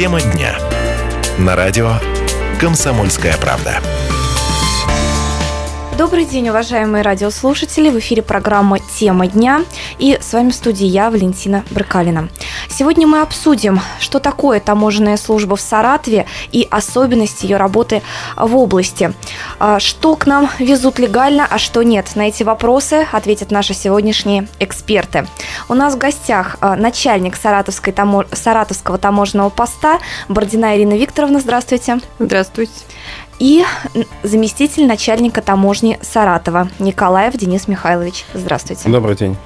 Тема дня. На радио «Комсомольская правда». Добрый день, уважаемые радиослушатели. В эфире программа «Тема дня». И с вами в студии я, Валентина Брыкалина. Сегодня мы обсудим, что такое таможенная служба в Саратове и особенности ее работы в области. А, что к нам везут легально, а что нет? На эти вопросы ответят наши сегодняшние эксперты. У нас в гостях а, начальник Саратовской тамо... Саратовского таможенного поста Бородина Ирина Викторовна. Здравствуйте. Здравствуйте и заместитель начальника таможни Саратова Николаев Денис Михайлович. Здравствуйте. Добрый день.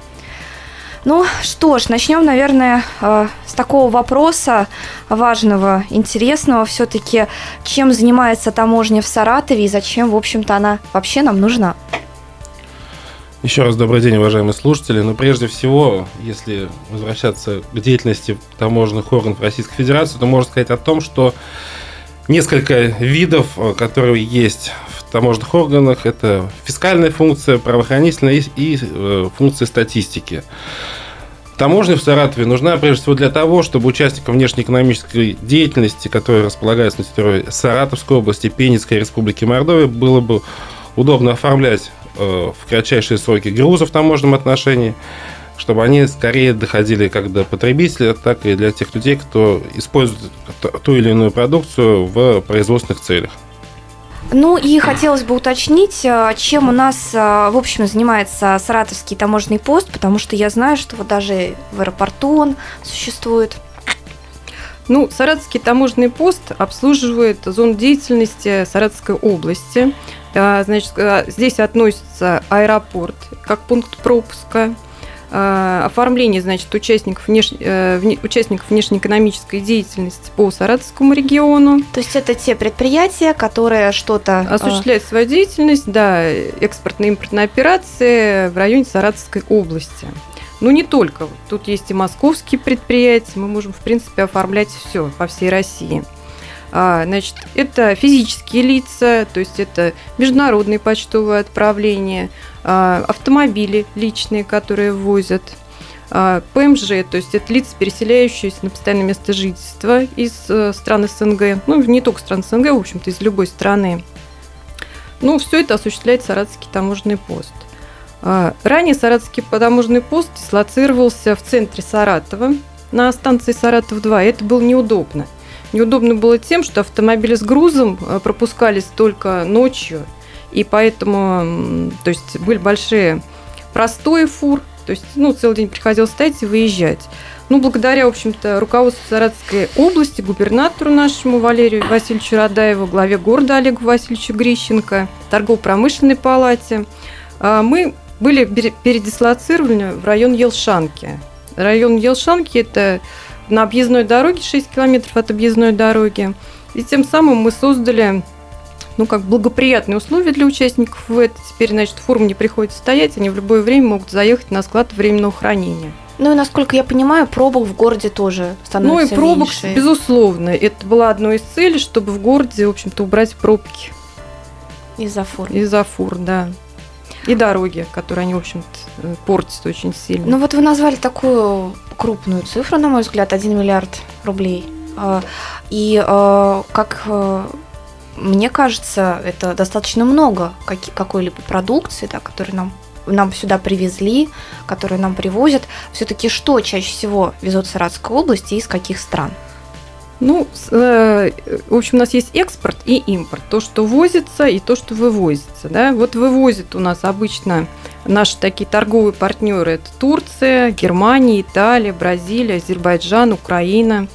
Ну что ж, начнем, наверное, э, с такого вопроса важного, интересного. Все-таки, чем занимается таможня в Саратове и зачем, в общем-то, она вообще нам нужна? Еще раз добрый день, уважаемые слушатели. Но прежде всего, если возвращаться к деятельности таможенных органов Российской Федерации, то можно сказать о том, что несколько видов, э, которые есть таможенных органах. Это фискальная функция, правоохранительная и э, функция статистики. Таможня в Саратове нужна прежде всего для того, чтобы участникам внешнеэкономической деятельности, которые располагаются на территории Саратовской области, Пенинской республики Мордовия, было бы удобно оформлять э, в кратчайшие сроки грузы в таможенном отношении, чтобы они скорее доходили как до потребителя, так и для тех людей, кто использует ту или иную продукцию в производственных целях. Ну и хотелось бы уточнить, э, чем у нас, э, в общем, занимается Саратовский таможенный пост, потому что я знаю, что вот даже в аэропорту он существует. Ну, Саратовский таможенный пост обслуживает зону деятельности Саратовской области. Э, значит, здесь относится аэропорт как пункт пропуска, оформление, значит, участников, внеш... Э, участников внешнеэкономической деятельности по Саратовскому региону. То есть это те предприятия, которые что-то... Э, Осуществляют свою деятельность, да, экспортно-импортные операции в районе Саратовской области. Ну, не только. Тут есть и московские предприятия. Мы можем, в принципе, оформлять все по всей России. А, значит, это физические лица, то есть это международные почтовые отправления, а, автомобили личные, которые возят, а, ПМЖ, то есть это лица, переселяющиеся на постоянное место жительства из э, стран СНГ, ну, не только стран СНГ, в общем-то, из любой страны. Ну, все это осуществляет Саратовский таможенный пост. Ранее Саратовский таможенный пост дислоцировался в центре Саратова, на станции Саратов-2. Это было неудобно. Неудобно было тем, что автомобили с грузом э, пропускались только ночью – и поэтому, то есть были большие простой фур, то есть, ну, целый день приходилось стоять и выезжать. Ну, благодаря, в общем-то, руководству Саратовской области, губернатору нашему Валерию Васильевичу Радаеву, главе города Олегу Васильевичу Грищенко, торгово-промышленной палате, а, мы были передислоцированы в район Елшанки. Район Елшанки – это на объездной дороге, 6 километров от объездной дороги. И тем самым мы создали ну, как благоприятные условия для участников в это. Теперь, значит, фурм не приходится стоять, они в любое время могут заехать на склад временного хранения. Ну и, насколько я понимаю, пробок в городе тоже становится Ну и пробок, меньше. безусловно. Это была одной из целей, чтобы в городе, в общем-то, убрать пробки. Из-за фур. Из-за фур, да. И дороги, которые они, в общем-то, портят очень сильно. Ну вот вы назвали такую крупную цифру, на мой взгляд, 1 миллиард рублей. А, и а, как а, мне кажется, это достаточно много какой-либо продукции, да, которую нам нам сюда привезли, которые нам привозят. Все-таки что чаще всего везут в Саратовскую область и из каких стран? Ну, э, в общем, у нас есть экспорт и импорт. То, что возится, и то, что вывозится. Да? Вот вывозят у нас обычно наши такие торговые партнеры. Это Турция, Германия, Италия, Бразилия, Азербайджан, Украина.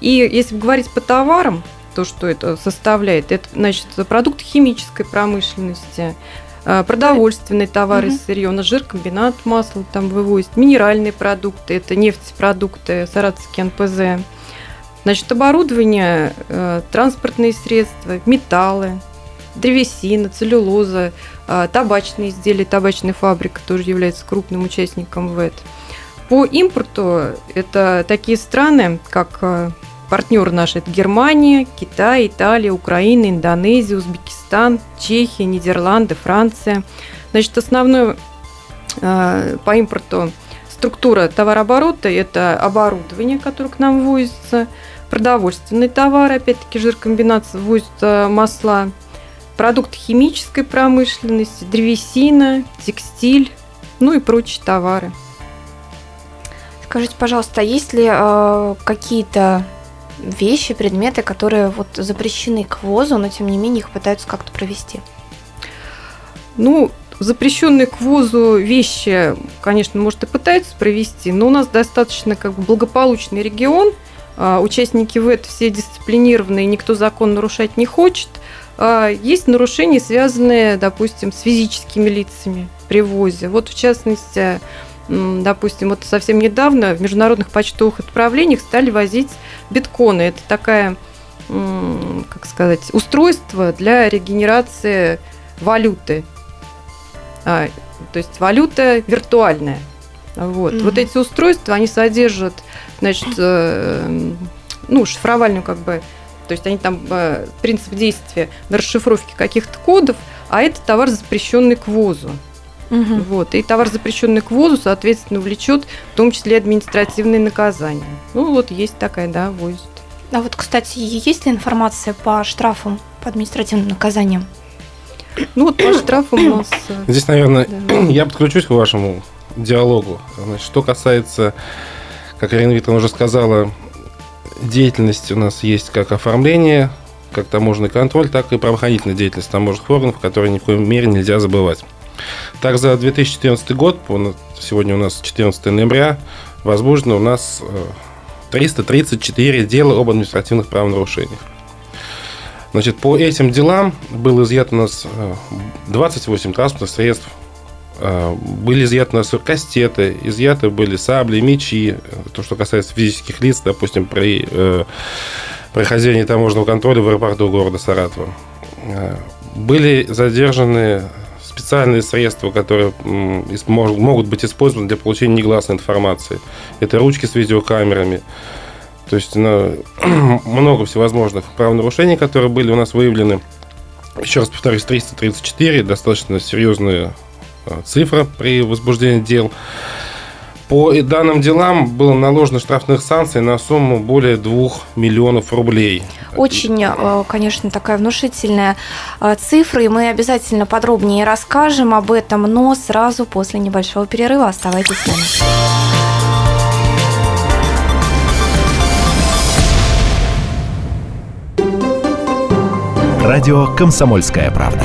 И если говорить по товарам, то, что это составляет. Это, значит, продукты химической промышленности, э, продовольственные товары, угу. сырье, на жиркомбинат, масло там вывозят, минеральные продукты, это нефтепродукты, саратовский НПЗ. Значит, оборудование, э, транспортные средства, металлы, древесина, целлюлоза, э, табачные изделия, табачная фабрика тоже является крупным участником в этом. По импорту это такие страны, как Партнеры наши – это Германия, Китай, Италия, Украина, Индонезия, Узбекистан, Чехия, Нидерланды, Франция. Значит, основное э, по импорту структура товарооборота – это оборудование, которое к нам возится, продовольственные товары, опять-таки жиркомбинат ввозит э, масла, продукты химической промышленности, древесина, текстиль, ну и прочие товары. Скажите, пожалуйста, а есть ли э, какие-то вещи, предметы, которые вот запрещены к ввозу, но тем не менее их пытаются как-то провести? Ну, запрещенные к ввозу вещи, конечно, может и пытаются провести, но у нас достаточно как бы благополучный регион, участники ВЭД все дисциплинированные, никто закон нарушать не хочет. А, есть нарушения, связанные, допустим, с физическими лицами при ввозе. Вот, в частности, допустим, вот совсем недавно в международных почтовых отправлениях стали возить битконы. Это такая, как сказать, устройство для регенерации валюты. А, то есть валюта виртуальная. Вот. Mm-hmm. вот эти устройства, они содержат, значит, э, ну, шифровальную как бы, то есть они там э, принцип действия на расшифровке каких-то кодов, а это товар, запрещенный к ввозу. Угу. Вот. И товар, запрещенный к ввозу, соответственно, влечет в том числе административные наказания. Ну, вот есть такая, да, возят. А вот, кстати, есть ли информация по штрафам, по административным наказаниям? Ну вот по штрафам у нас... Э, Здесь, наверное, да. я подключусь к вашему диалогу. Значит, что касается, как Ирина Викторовна уже сказала, деятельность у нас есть как оформление, как таможенный контроль, так и правоохранительная деятельность таможенных органов, которые ни в коем мере нельзя забывать. Так, за 2014 год, сегодня у нас 14 ноября, возбуждено у нас 334 э, дела об административных правонарушениях. Значит, по этим делам было изъято у нас 28 э, транспортных средств, были изъяты у нас кастеты, изъяты были сабли, мечи, то, что касается физических лиц, допустим, при э, прохождении таможенного контроля в аэропорту города Саратова. Были задержаны специальные средства, которые могут быть использованы для получения негласной информации. Это ручки с видеокамерами, то есть на, много всевозможных правонарушений, которые были у нас выявлены. Еще раз повторюсь, 334, достаточно серьезная а, цифра при возбуждении дел. По данным делам было наложено штрафных санкций на сумму более 2 миллионов рублей. Очень, а, конечно, такая внушительная а, цифра, и мы обязательно подробнее расскажем об этом, но сразу после небольшого перерыва. Оставайтесь с нами. Радио «Комсомольская правда».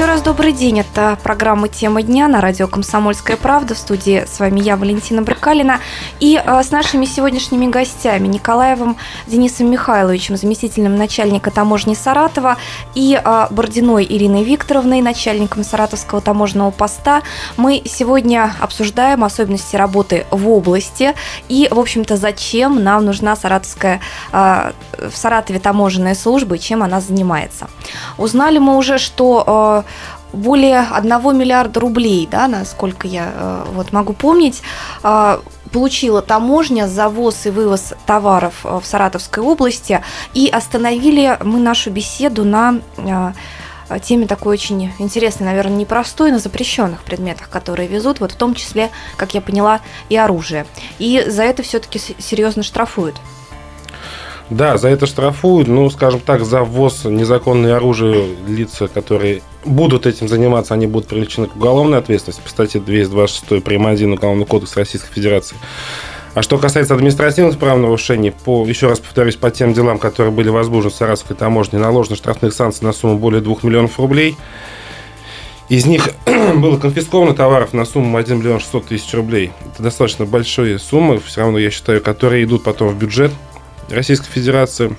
Еще раз добрый день. Это программа «Тема дня» на радио «Комсомольская правда». В студии с вами я, Валентина Брыкалина. И э, с нашими сегодняшними гостями Николаевым Денисом Михайловичем, заместителем начальника таможни Саратова, и э, Бординой Ириной Викторовной, начальником Саратовского таможенного поста. Мы сегодня обсуждаем особенности работы в области и, в общем-то, зачем нам нужна саратовская, э, в Саратове таможенная служба и чем она занимается. Узнали мы уже, что более 1 миллиарда рублей, да, насколько я э, вот могу помнить, э, получила таможня за ввоз и вывоз товаров э, в Саратовской области. И остановили мы нашу беседу на теме такой очень интересной, наверное, непростой, но запрещенных предметах, которые везут, вот в том числе, как я поняла, и оружие. И за это все-таки серьезно штрафуют. Да, за это штрафуют, ну, скажем так, за ввоз незаконное оружие лица, которые будут этим заниматься, они будут привлечены к уголовной ответственности по статье 226 прим. 1 Уголовного кодекса Российской Федерации. А что касается административных правонарушений, по, еще раз повторюсь, по тем делам, которые были возбуждены в Саратовской таможне, наложено штрафных санкций на сумму более 2 миллионов рублей. Из них было конфисковано товаров на сумму 1 миллион 600 тысяч рублей. Это достаточно большие суммы, все равно, я считаю, которые идут потом в бюджет Российской Федерации.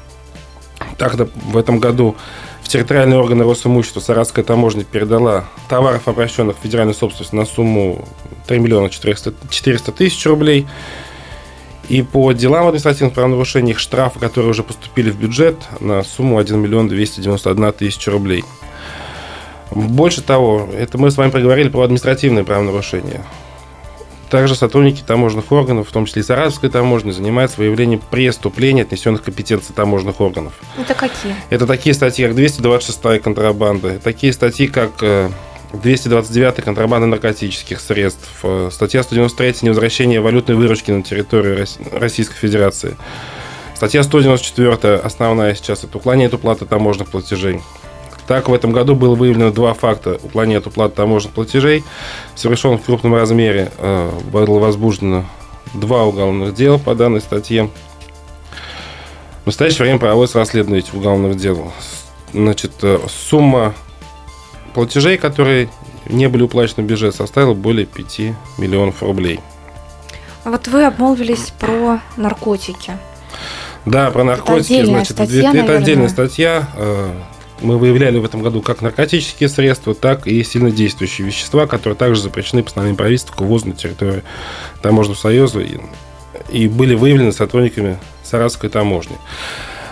Так, в этом году в территориальные органы Росимущества Саратская таможня передала товаров, обращенных в федеральную собственность на сумму 3 миллиона 400, 400 тысяч рублей. И по делам административных правонарушений штрафы, которые уже поступили в бюджет, на сумму 1 миллион 291 тысяча рублей. Больше того, это мы с вами проговорили про административные правонарушения. Также сотрудники таможенных органов, в том числе и Саратовской таможни, занимаются выявлением преступлений, отнесенных к компетенции таможенных органов. Это какие? Это такие статьи, как 226 контрабанда, такие статьи, как 229 контрабанда наркотических средств, э, статья 193 невозвращение валютной выручки на территорию Российской Федерации, статья 194 основная сейчас это уклонение от уплаты таможенных платежей. Так, в этом году было выявлено два факта уклонения от уплаты таможенных платежей, совершен в крупном размере, э, было возбуждено два уголовных дела по данной статье. В настоящее время проводится расследование этих уголовных дел. Значит, э, сумма платежей, которые не были уплачены в бюджет, составила более 5 миллионов рублей. Вот вы обмолвились про наркотики. Да, про наркотики. Это значит, статья, это отдельная статья. Мы выявляли в этом году как наркотические средства, так и сильнодействующие вещества, которые также запрещены постановлением правительства к ввозу на территорию Таможенного союза и, и были выявлены сотрудниками Саратовской таможни.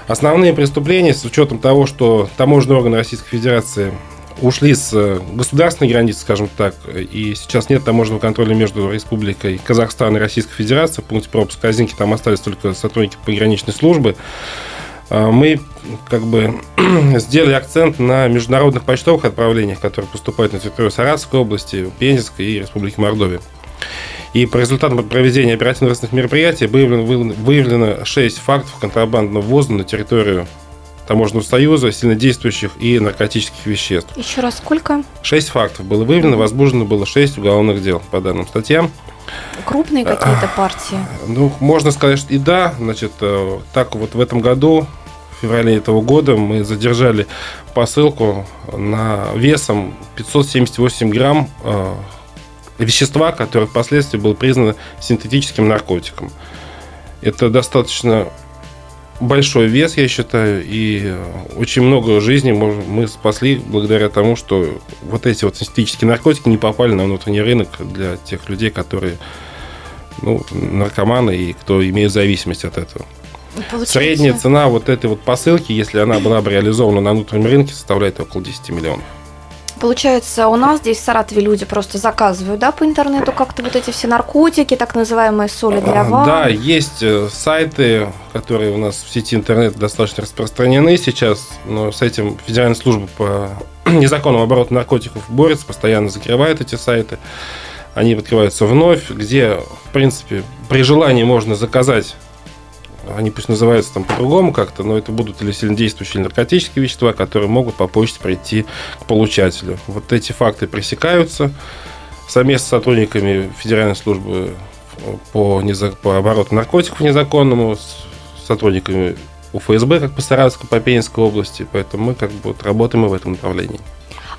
Основные преступления, с учетом того, что таможенные органы Российской Федерации ушли с э, государственной границы, скажем так, и сейчас нет таможенного контроля между Республикой Казахстан и Российской Федерацией. В пункте пропуска Казинки там остались только сотрудники пограничной службы. А, мы как бы сделали акцент на международных почтовых отправлениях, которые поступают на территорию Саратовской области, Пензенской и Республики Мордовия. И по результатам проведения оперативно-розыскных мероприятий выявлено, выявлено 6 фактов контрабандного ввоза на территорию Таможенного союза, сильнодействующих и наркотических веществ. Еще раз сколько? Шесть фактов было выявлено, возбуждено было шесть уголовных дел по данным статьям. Крупные какие-то партии? Ну, можно сказать, что и да. Значит, э, так вот в этом году, в феврале этого года, мы задержали посылку на весом 578 грамм э, вещества, которое впоследствии было признано синтетическим наркотиком. Это достаточно большой вес, я считаю, и очень много жизней мы спасли благодаря тому, что вот эти вот синтетические наркотики не попали на внутренний рынок для тех людей, которые ну, наркоманы и кто имеет зависимость от этого. Получается... Средняя цена вот этой вот посылки, если она была бы реализована на внутреннем рынке, составляет около 10 миллионов. Получается, у нас здесь в Саратове люди просто заказывают, да, по интернету как-то вот эти все наркотики, так называемые соли для ванн. Да, есть э, сайты, которые у нас в сети интернет достаточно распространены сейчас, но с этим Федеральная служба по незаконному обороту наркотиков борется, постоянно закрывает эти сайты. Они открываются вновь, где, в принципе, при желании можно заказать они пусть называются там по-другому как-то, но это будут или сильнодействующие наркотические вещества, которые могут по почте прийти к получателю. Вот эти факты пресекаются совместно с сотрудниками Федеральной службы по, незак... по обороту наркотиков незаконному, с сотрудниками УФСБ, как по Саратовской, по Пенинской области, поэтому мы как бы вот работаем и в этом направлении.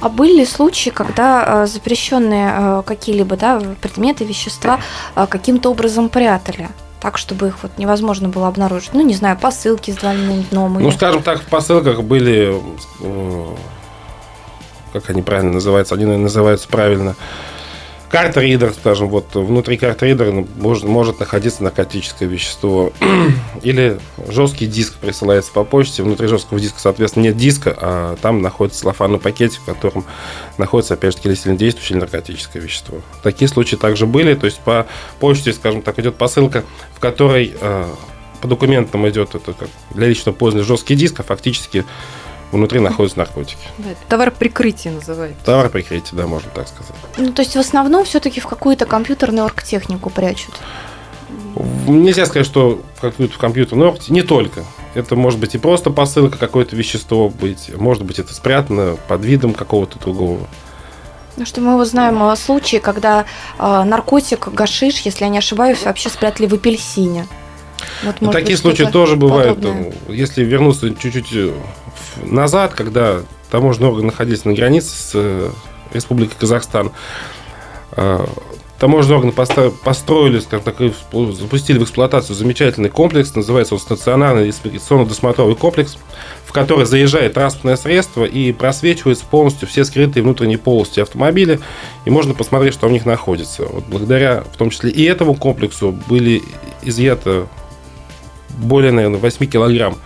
А были ли случаи, когда э, запрещенные э, какие-либо да, предметы, вещества э, каким-то образом прятали? Так, чтобы их вот невозможно было обнаружить. Ну, не знаю, посылки с двойным дном. Ну, или... скажем так, в посылках были, э, как они правильно называются, они называются правильно, карт-ридер, скажем, вот внутри карт-ридера может, может находиться наркотическое вещество. Или жесткий диск присылается по почте. Внутри жесткого диска, соответственно, нет диска, а там находится целлофанный пакетик, в котором находится, опять же, или сильнодействующее или наркотическое вещество. Такие случаи также были. То есть по почте, скажем так, идет посылка, в которой э, по документам идет это как для личного пользования жесткий диск, а фактически внутри находятся наркотики. Да, товар прикрытия называется. Товар прикрытия, да, можно так сказать. Ну, то есть в основном все-таки в какую-то компьютерную оргтехнику прячут. Нельзя сказать, что какую-то в компьютерную оргтехнику, не только. Это может быть и просто посылка, какое-то вещество быть, может быть это спрятано под видом какого-то другого. Ну что мы вот знаем о случае, когда э, наркотик, гашиш, если я не ошибаюсь, вообще спрятали в апельсине. Вот, ну, такие случаи тоже бывают. Подобное. Если вернуться чуть-чуть э, назад, когда таможенные органы находились на границе с э, Республикой Казахстан, э, таможенные органы построили, скажем так, запустили в эксплуатацию замечательный комплекс, называется он стационарный инспекционно-досмотровый комплекс, в который заезжает транспортное средство и просвечиваются полностью все скрытые внутренние полости автомобиля, и можно посмотреть, что в них находится. Вот благодаря, в том числе и этому комплексу, были изъяты более, наверное, 8 килограмм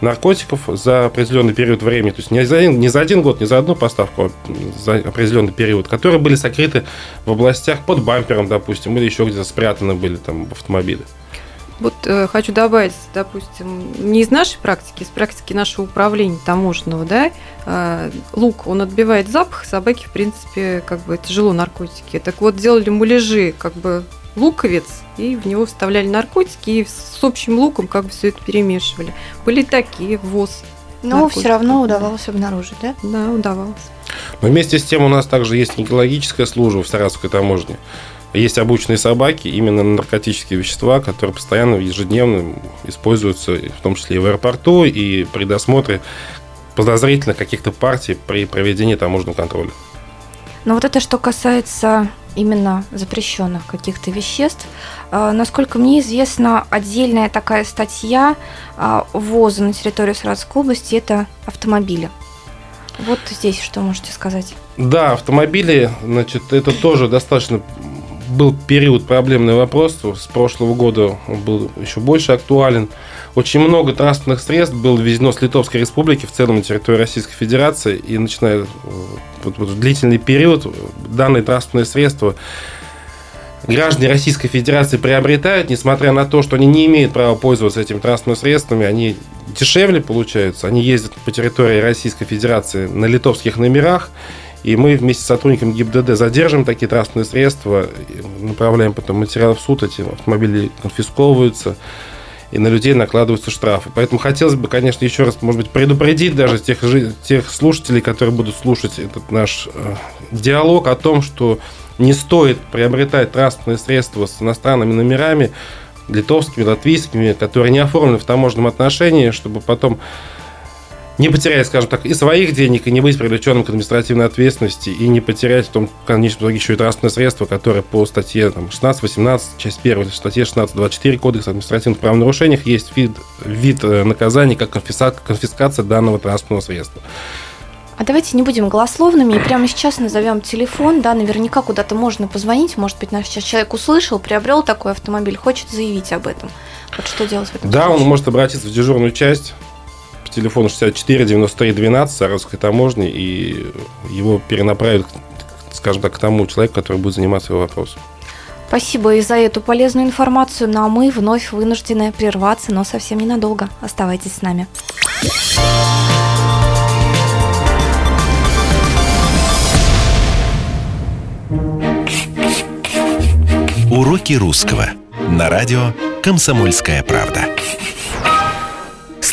наркотиков за определенный период времени, то есть не за, один, не за один год, не за одну поставку, а за определенный период, которые были сокрыты в областях под бампером, допустим, или еще где-то спрятаны были там в автомобиле. Вот э, хочу добавить, допустим, не из нашей практики, из практики нашего управления таможенного, да, э, лук, он отбивает запах, собаки, в принципе, как бы тяжело наркотики. Так вот, делали муляжи, как бы луковец, и в него вставляли наркотики, и с общим луком как бы все это перемешивали. Были такие ВОЗ. Но наркотики. все равно удавалось обнаружить, да? Да, удавалось. Но вместе с тем у нас также есть экологическая служба в Саратовской таможне. Есть обученные собаки именно на наркотические вещества, которые постоянно, ежедневно используются, в том числе и в аэропорту, и при досмотре подозрительно каких-то партий при проведении таможенного контроля. Но вот это что касается именно запрещенных каких-то веществ. А, Насколько мне известно, отдельная такая статья а, ввоза на территорию Саратовской области – это автомобили. Вот здесь что можете сказать? Да, автомобили, значит, это тоже достаточно был период проблемный вопрос. С прошлого года он был еще больше актуален. Очень много транспортных средств было ввезено с Литовской Республики в целом на территорию Российской Федерации. И начиная э, вот, вот, длительный период данные транспортные средства граждане Российской Федерации приобретают, несмотря на то, что они не имеют права пользоваться этими транспортными средствами, они дешевле получаются, они ездят по территории Российской Федерации на литовских номерах, и мы вместе с сотрудниками ГИБДД задерживаем такие транспортные средства, направляем потом материалы в суд, эти автомобили конфисковываются, и на людей накладываются штрафы. Поэтому хотелось бы, конечно, еще раз, может быть, предупредить даже тех, тех слушателей, которые будут слушать этот наш э, диалог о том, что не стоит приобретать транспортные средства с иностранными номерами, литовскими, латвийскими, которые не оформлены в таможенном отношении, чтобы потом не потерять, скажем так, и своих денег, и не быть привлеченным к административной ответственности, и не потерять в том в конечном итоге еще и транспортное средство, которое по статье там, 16-18, часть 1, статье 16-24 Кодекса административных правонарушениях есть вид, вид наказания, как конфискация, данного транспортного средства. А давайте не будем голословными и прямо сейчас назовем телефон, да, наверняка куда-то можно позвонить, может быть, наш сейчас человек услышал, приобрел такой автомобиль, хочет заявить об этом. Вот что делать в этом Да, случае? он может обратиться в дежурную часть телефону 64 93 12 Саратовской таможни, и его перенаправят, скажем так, к тому человеку, который будет заниматься его вопросом. Спасибо и за эту полезную информацию, ну а мы вновь вынуждены прерваться, но совсем ненадолго. Оставайтесь с нами. Уроки русского на радио «Комсомольская правда».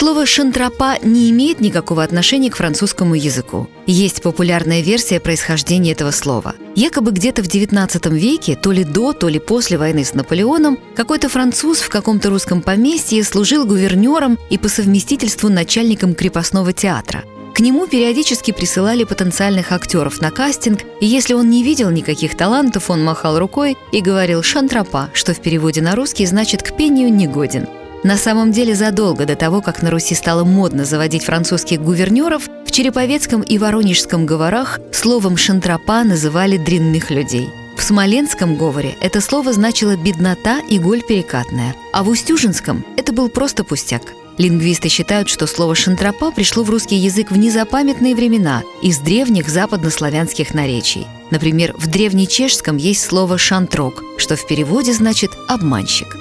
Слово «шантропа» не имеет никакого отношения к французскому языку. Есть популярная версия происхождения этого слова. Якобы где-то в XIX веке, то ли до, то ли после войны с Наполеоном, какой-то француз в каком-то русском поместье служил гувернером и по совместительству начальником крепостного театра. К нему периодически присылали потенциальных актеров на кастинг, и если он не видел никаких талантов, он махал рукой и говорил «шантропа», что в переводе на русский значит «к пению негоден». На самом деле, задолго до того, как на Руси стало модно заводить французских гувернеров, в Череповецком и Воронежском говорах словом «шантропа» называли дрянных людей. В смоленском говоре это слово значило «беднота» и «голь перекатная», а в устюжинском это был просто пустяк. Лингвисты считают, что слово «шантропа» пришло в русский язык в незапамятные времена из древних западнославянских наречий. Например, в древнечешском есть слово «шантрок», что в переводе значит «обманщик».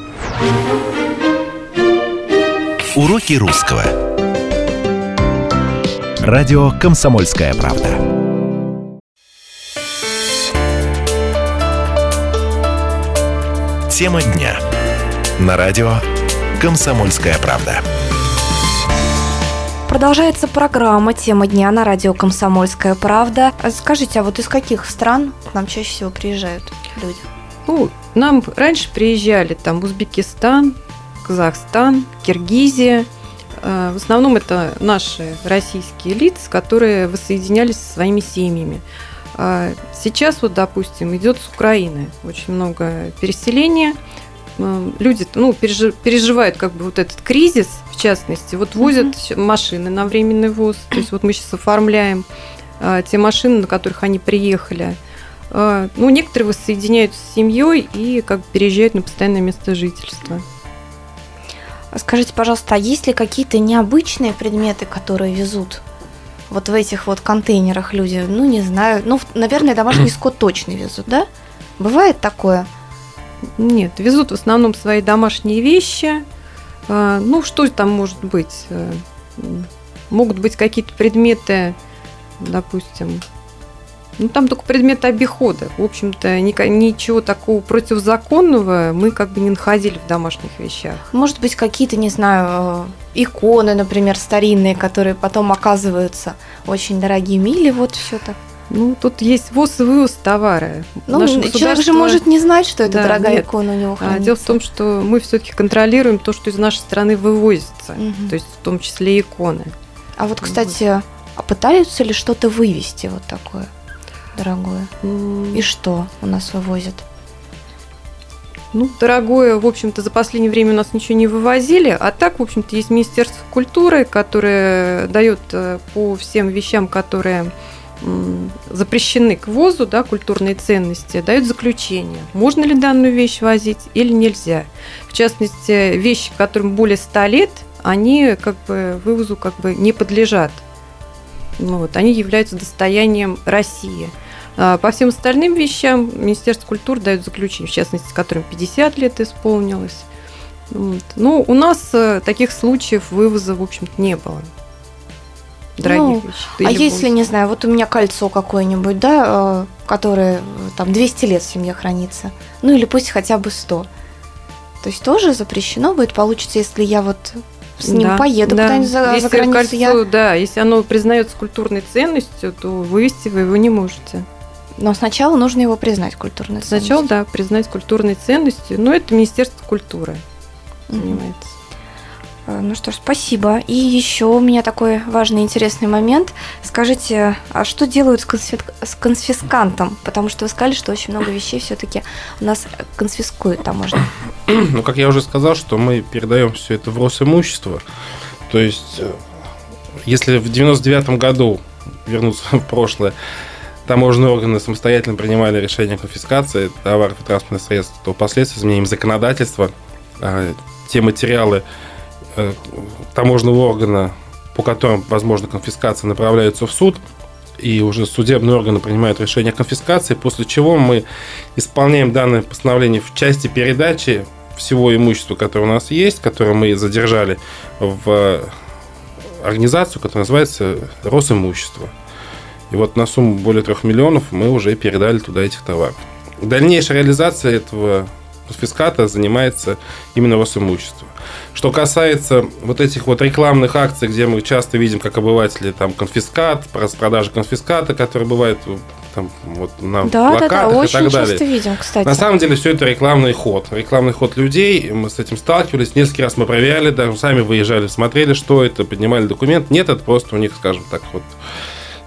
Уроки русского. Радио «Комсомольская правда». Тема дня. На радио «Комсомольская правда». Продолжается программа «Тема дня» на радио «Комсомольская правда». Скажите, а вот из каких стран к нам чаще всего приезжают люди? Ну, нам раньше приезжали там Узбекистан, Казахстан, Киргизия. Э, В основном это наши российские лица, которые воссоединялись со своими семьями. А Сейчас вот, допустим, идет с Украины очень много переселения. Э, Люди ну, пережи- переживают как бы вот этот кризис, в частности. Вот возят щ- машины на временный ввоз. То есть вот мы сейчас оформляем э, те машины, на которых они приехали. Ну, некоторые воссоединяются с семьей и как бы переезжают на постоянное место жительства. Скажите, пожалуйста, а есть ли какие-то необычные предметы, которые везут? Вот в этих вот контейнерах люди, ну, не знаю, ну, наверное, домашний скот точно везут, да? Бывает такое? Нет, везут в основном свои домашние вещи. А, Ну, что там может быть? Э, Могут быть какие-то предметы, допустим, ну, там только предметы обихода. В общем-то, ничего такого противозаконного мы как бы не находили в домашних вещах. Может быть, какие-то, не знаю, э, иконы, например, старинные, которые потом оказываются очень дорогими, или вот все так? Ну, тут есть ВОЗ и вывоз товара. Ну, Наше человек же может не знать, что это Да, дорогая нет. икона у него А, хранится. Дело в том, что мы все-таки контролируем то, что из нашей страны вывозится, Мгм. то есть в том числе иконы. А вот, кстати, а пытаются ли что-то вывести вот такое дорогое? И что у нас вывозят? Ну, дорогое, в общем-то, за последнее время у нас ничего не вывозили, а так, в общем-то, есть Министерство культуры, которое дает э, по всем вещам, которые запрещены к ввозу, да, культурные ценности, дает заключение, можно ли данную вещь возить или нельзя. В частности, вещи, которым более 100 лет, они как бы вывозу как бы не подлежат. Ну, вот, они являются достоянием России. А По всем остальным вещам Министерство культуры дает заключение, в частности, которым 50 лет исполнилось. Вот. Ну, у нас э, таких случаев вывоза, в общем-то, не было. Дорогих Ну, вещей. а если, не знаю, вот у меня кольцо какое-нибудь, да, э, которое э, там 200 лет в семье хранится, ну или пусть хотя бы 100, то есть тоже запрещено будет, получится, если я вот с ним Да, поеду да. куда-нибудь за, за если границу, кольцо, я... да, если оно признается культурной ценностью, то вывести вы его не можете. Но сначала нужно его признать культурной Сначала, ценностью. да, признать культурной ценностью, но это Министерство культуры занимается. Э, Ну что ж, спасибо. И еще у меня такой важный интересный момент. Скажите, а что делают с, конфи- с конфискантом? Потому что вы сказали, что очень много вещей все-таки у нас конфискуют таможня. Ну, как я уже сказал, что мы передаем все это в Росимущество. То есть, э, если в 99 году, вернуться в прошлое, таможенные органы самостоятельно принимали решение о конфискации товаров и транспортных средств, то впоследствии изменением законодательства э, те материалы э, таможенного органа, по которым возможна конфискация, направляются в суд, и уже судебные органы принимают решение о конфискации, после чего мы исполняем данное постановление в части передачи всего имущества, которое у нас есть, которое мы задержали в организацию, которая называется Росимущество. И вот на сумму более трех миллионов мы уже передали туда этих товаров. Дальнейшая реализация этого конфиската занимается именно Росимущество. Что касается вот этих вот рекламных акций, где мы часто видим, как обыватели, там, конфискат, распродажа конфиската, которые бывают там, вот, на Да, да, да, плакатах и очень так далее. часто видим, кстати. На самом деле все это рекламный ход. Рекламный ход людей. Мы с этим сталкивались. Несколько раз мы проверяли, даже сами выезжали, смотрели, что это, поднимали документ. Нет, это просто у них, скажем так, вот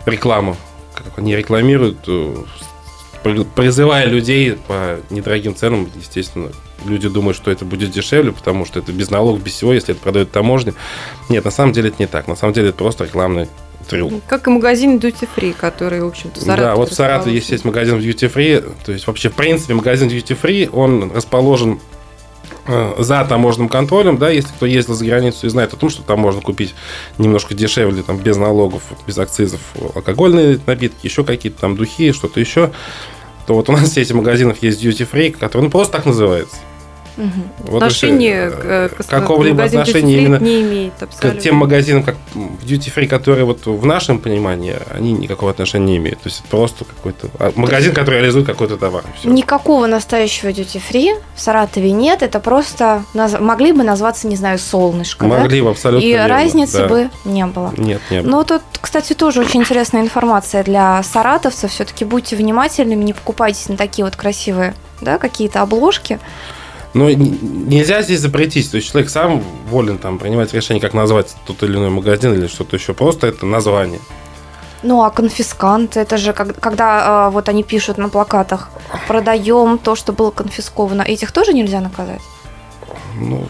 реклама. Как они рекламируют, э, при- призывая людей по недорогим ценам, естественно, люди думают, что это будет дешевле, потому что это без налогов, без всего, если это продает таможня. Нет, на самом деле это не так. На самом деле это просто рекламный трюк. Как и магазин Duty Free, который, в общем-то, в Да, вот в Саратове есть, есть магазин Duty Free. То есть вообще, в принципе, магазин Duty Free, он расположен за таможенным контролем, да, если кто ездил за границу и знает о том, что там можно купить немножко дешевле, там, без налогов, без акцизов, алкогольные напитки, еще какие-то там духи, что-то еще, то вот у нас в сети магазинов есть Duty Free, который ну, просто так называется. Мгм. Вот Отношение если, к, э, к какого-либо отношения именно не имеет к абсолютно. тем магазинам, как в Duty Free, которые вот в нашем понимании, они никакого отношения не имеют. То есть это просто какой-то а, магазин, который реализует какой-то товар. и всё. Никакого настоящего duty free в Саратове нет. Это просто наз- могли бы назваться, не знаю, солнышко. да? Могли бы абсолютно И разницы да. бы не было. Нет, не было. Но тут, кстати, тоже очень интересная информация для саратовцев. Все-таки будьте внимательными, не покупайтесь на такие вот красивые, да, какие-то обложки. Но н- нельзя здесь запретить. То есть человек сам волен там принимать решение, как назвать тот или иной магазин или что-то еще. Просто это название. Ну, а конфискант, это же как- когда а, вот они пишут на плакатах, продаем то, что было конфисковано, этих тоже нельзя наказать? Ну,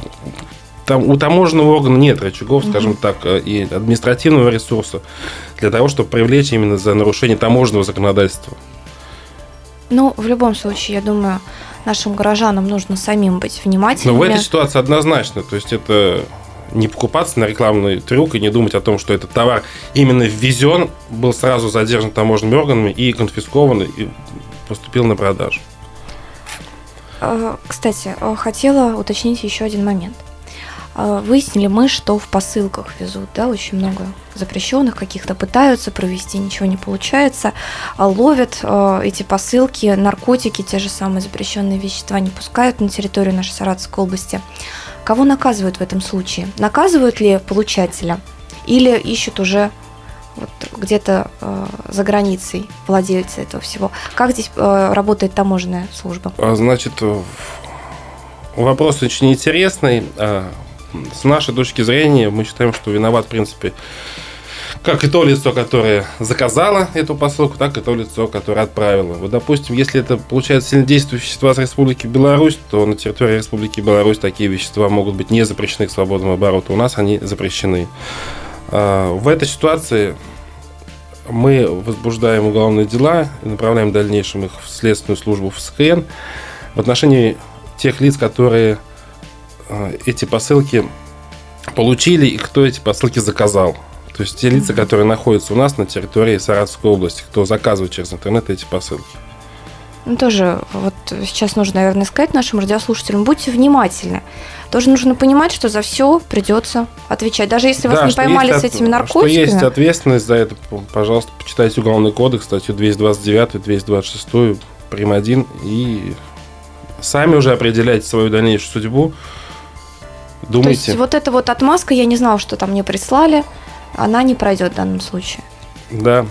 там, у таможенного органа нет рычагов, скажем так, э, и административного ресурса для того, чтобы привлечь именно за нарушение таможенного законодательства. Ну, в любом случае, я думаю, нашим горожанам нужно самим быть внимательными? Но в этой ситуации однозначно. То есть это не покупаться на рекламный трюк и не думать о том, что этот товар именно ввезен, был сразу задержан таможенными органами и конфискован и поступил на продажу. Э, кстати, э, хотела уточнить еще один момент. Э, выяснили мы, что в посылках везут, да, очень много запрещенных, каких-то пытаются провести, ничего не получается, ловят эти посылки, наркотики, те же самые запрещенные вещества не пускают на территорию нашей Саратовской области. Кого наказывают в этом случае? Наказывают ли получателя или ищут уже вот где-то э, за границей владельца этого всего. Как здесь э, работает таможенная служба? А, значит, вопрос очень интересный. С нашей точки зрения мы считаем, что виноват, в принципе, как и то лицо, которое заказало эту посылку, так и то лицо, которое отправило. Вот, допустим, если это получается сильнодействующие вещества с Республики Беларусь, то на территории Республики Беларусь такие вещества могут быть не запрещены к свободному обороту. У нас они запрещены. А, в этой ситуации мы возбуждаем уголовные дела и направляем в дальнейшем их в следственную службу в СКН в отношении тех лиц, которые эти посылки получили и кто эти посылки заказал. То есть те лица, которые находятся у нас на территории Саратовской области, кто заказывает через интернет эти посылки. Ну, тоже вот сейчас нужно, наверное, сказать нашим радиослушателям, будьте внимательны. Тоже нужно понимать, что за все придется отвечать. Даже если да, вас не поймали с этими наркотиками. Что есть ответственность за это, пожалуйста, почитайте Уголовный кодекс, статью 229, 226, прим. 1, и сами уже определяйте свою дальнейшую судьбу. Думайте. То есть вот эта вот отмазка, я не знала, что там мне прислали, она не пройдет в данном случае. Да,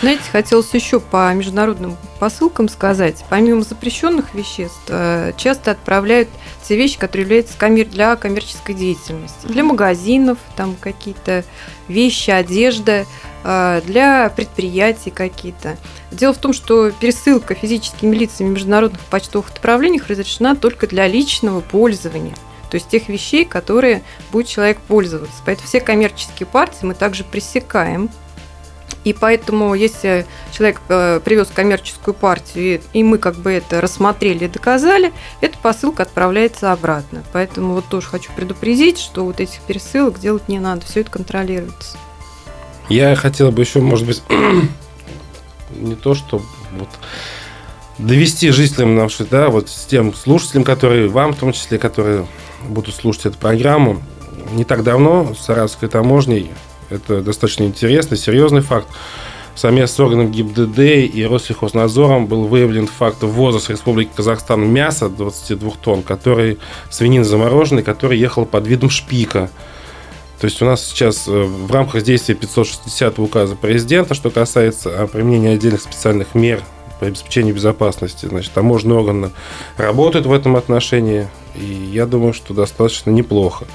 знаете, хотелось еще по международным посылкам сказать. Помимо запрещенных веществ, э, часто отправляют те вещи, которые являются для коммерческой деятельности. Для магазинов, там какие-то вещи, одежда, э, для предприятий какие-то. Дело в том, что пересылка физическими лицами в международных почтовых отправлениях разрешена только для личного пользования то есть тех вещей, которые будет человек пользоваться. Поэтому все коммерческие партии мы также пресекаем и поэтому, если человек э, привез коммерческую партию, и, мы как бы это рассмотрели и доказали, эта посылка отправляется обратно. Поэтому вот тоже хочу предупредить, что вот этих пересылок делать не надо, все это контролируется. Я хотел бы еще, может быть, не то, что вот довести жителям нашей, да, вот с тем слушателям, которые, вам в том числе, которые будут слушать эту программу, не так давно с Саратовской таможней это достаточно интересный, серьезный факт. Совместно с органом ГИБДД и Россельхознадзором был выявлен факт ввоза с Республики Казахстан мяса 22 тонн, который свинин замороженный, который ехал под видом шпика. То есть у нас сейчас э, в рамках действия 560 указа президента, что касается применения отдельных специальных мер по обеспечению безопасности, значит, таможенные органы работают в этом отношении, и я думаю, что достаточно неплохо.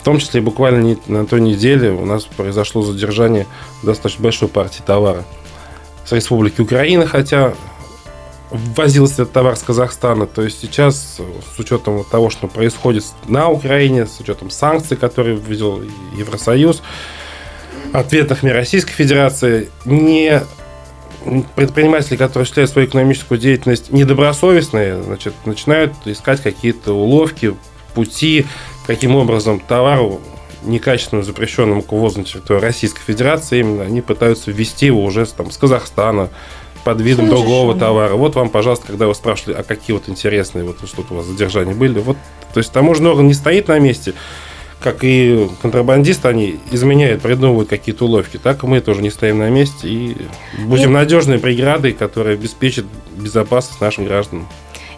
В том числе буквально на той неделе у нас произошло задержание достаточно большой партии товара с Республики Украина, хотя возился этот товар с Казахстана. То есть сейчас, с учетом того, что происходит на Украине, с учетом санкций, которые ввел Евросоюз, ответных мер Российской Федерации, не предприниматели, которые осуществляют свою экономическую деятельность недобросовестные, значит, начинают искать какие-то уловки, пути, каким образом товару некачественному запрещенному к ввозу на территорию Российской Федерации, именно они пытаются ввести его уже там, с Казахстана под видом Слышишь, другого он... товара. Вот вам, пожалуйста, когда вы спрашивали, а какие вот интересные вот что-то у вас задержания были, вот, то есть таможенный орган не стоит на месте, как и контрабандисты, они изменяют, придумывают какие-то уловки, так и мы тоже не стоим на месте и будем и... надежной преградой, которая обеспечит безопасность нашим гражданам.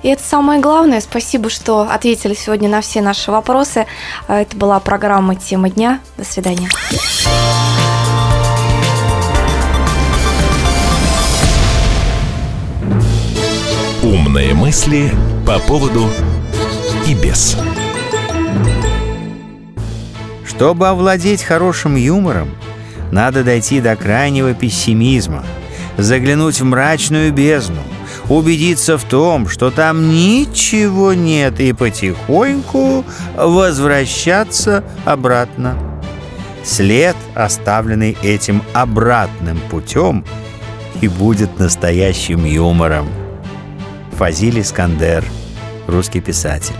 И это самое главное. Спасибо, что ответили сегодня на все наши вопросы. Это была программа «Тема дня». До свидания. Умные мысли по поводу и без. Чтобы овладеть хорошим юмором, надо дойти до крайнего пессимизма, заглянуть в мрачную бездну – убедиться в том, что там ничего нет, и потихоньку возвращаться обратно. След, оставленный этим обратным путем, и будет настоящим юмором. Фазиль Искандер, русский писатель.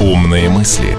«Умные мысли»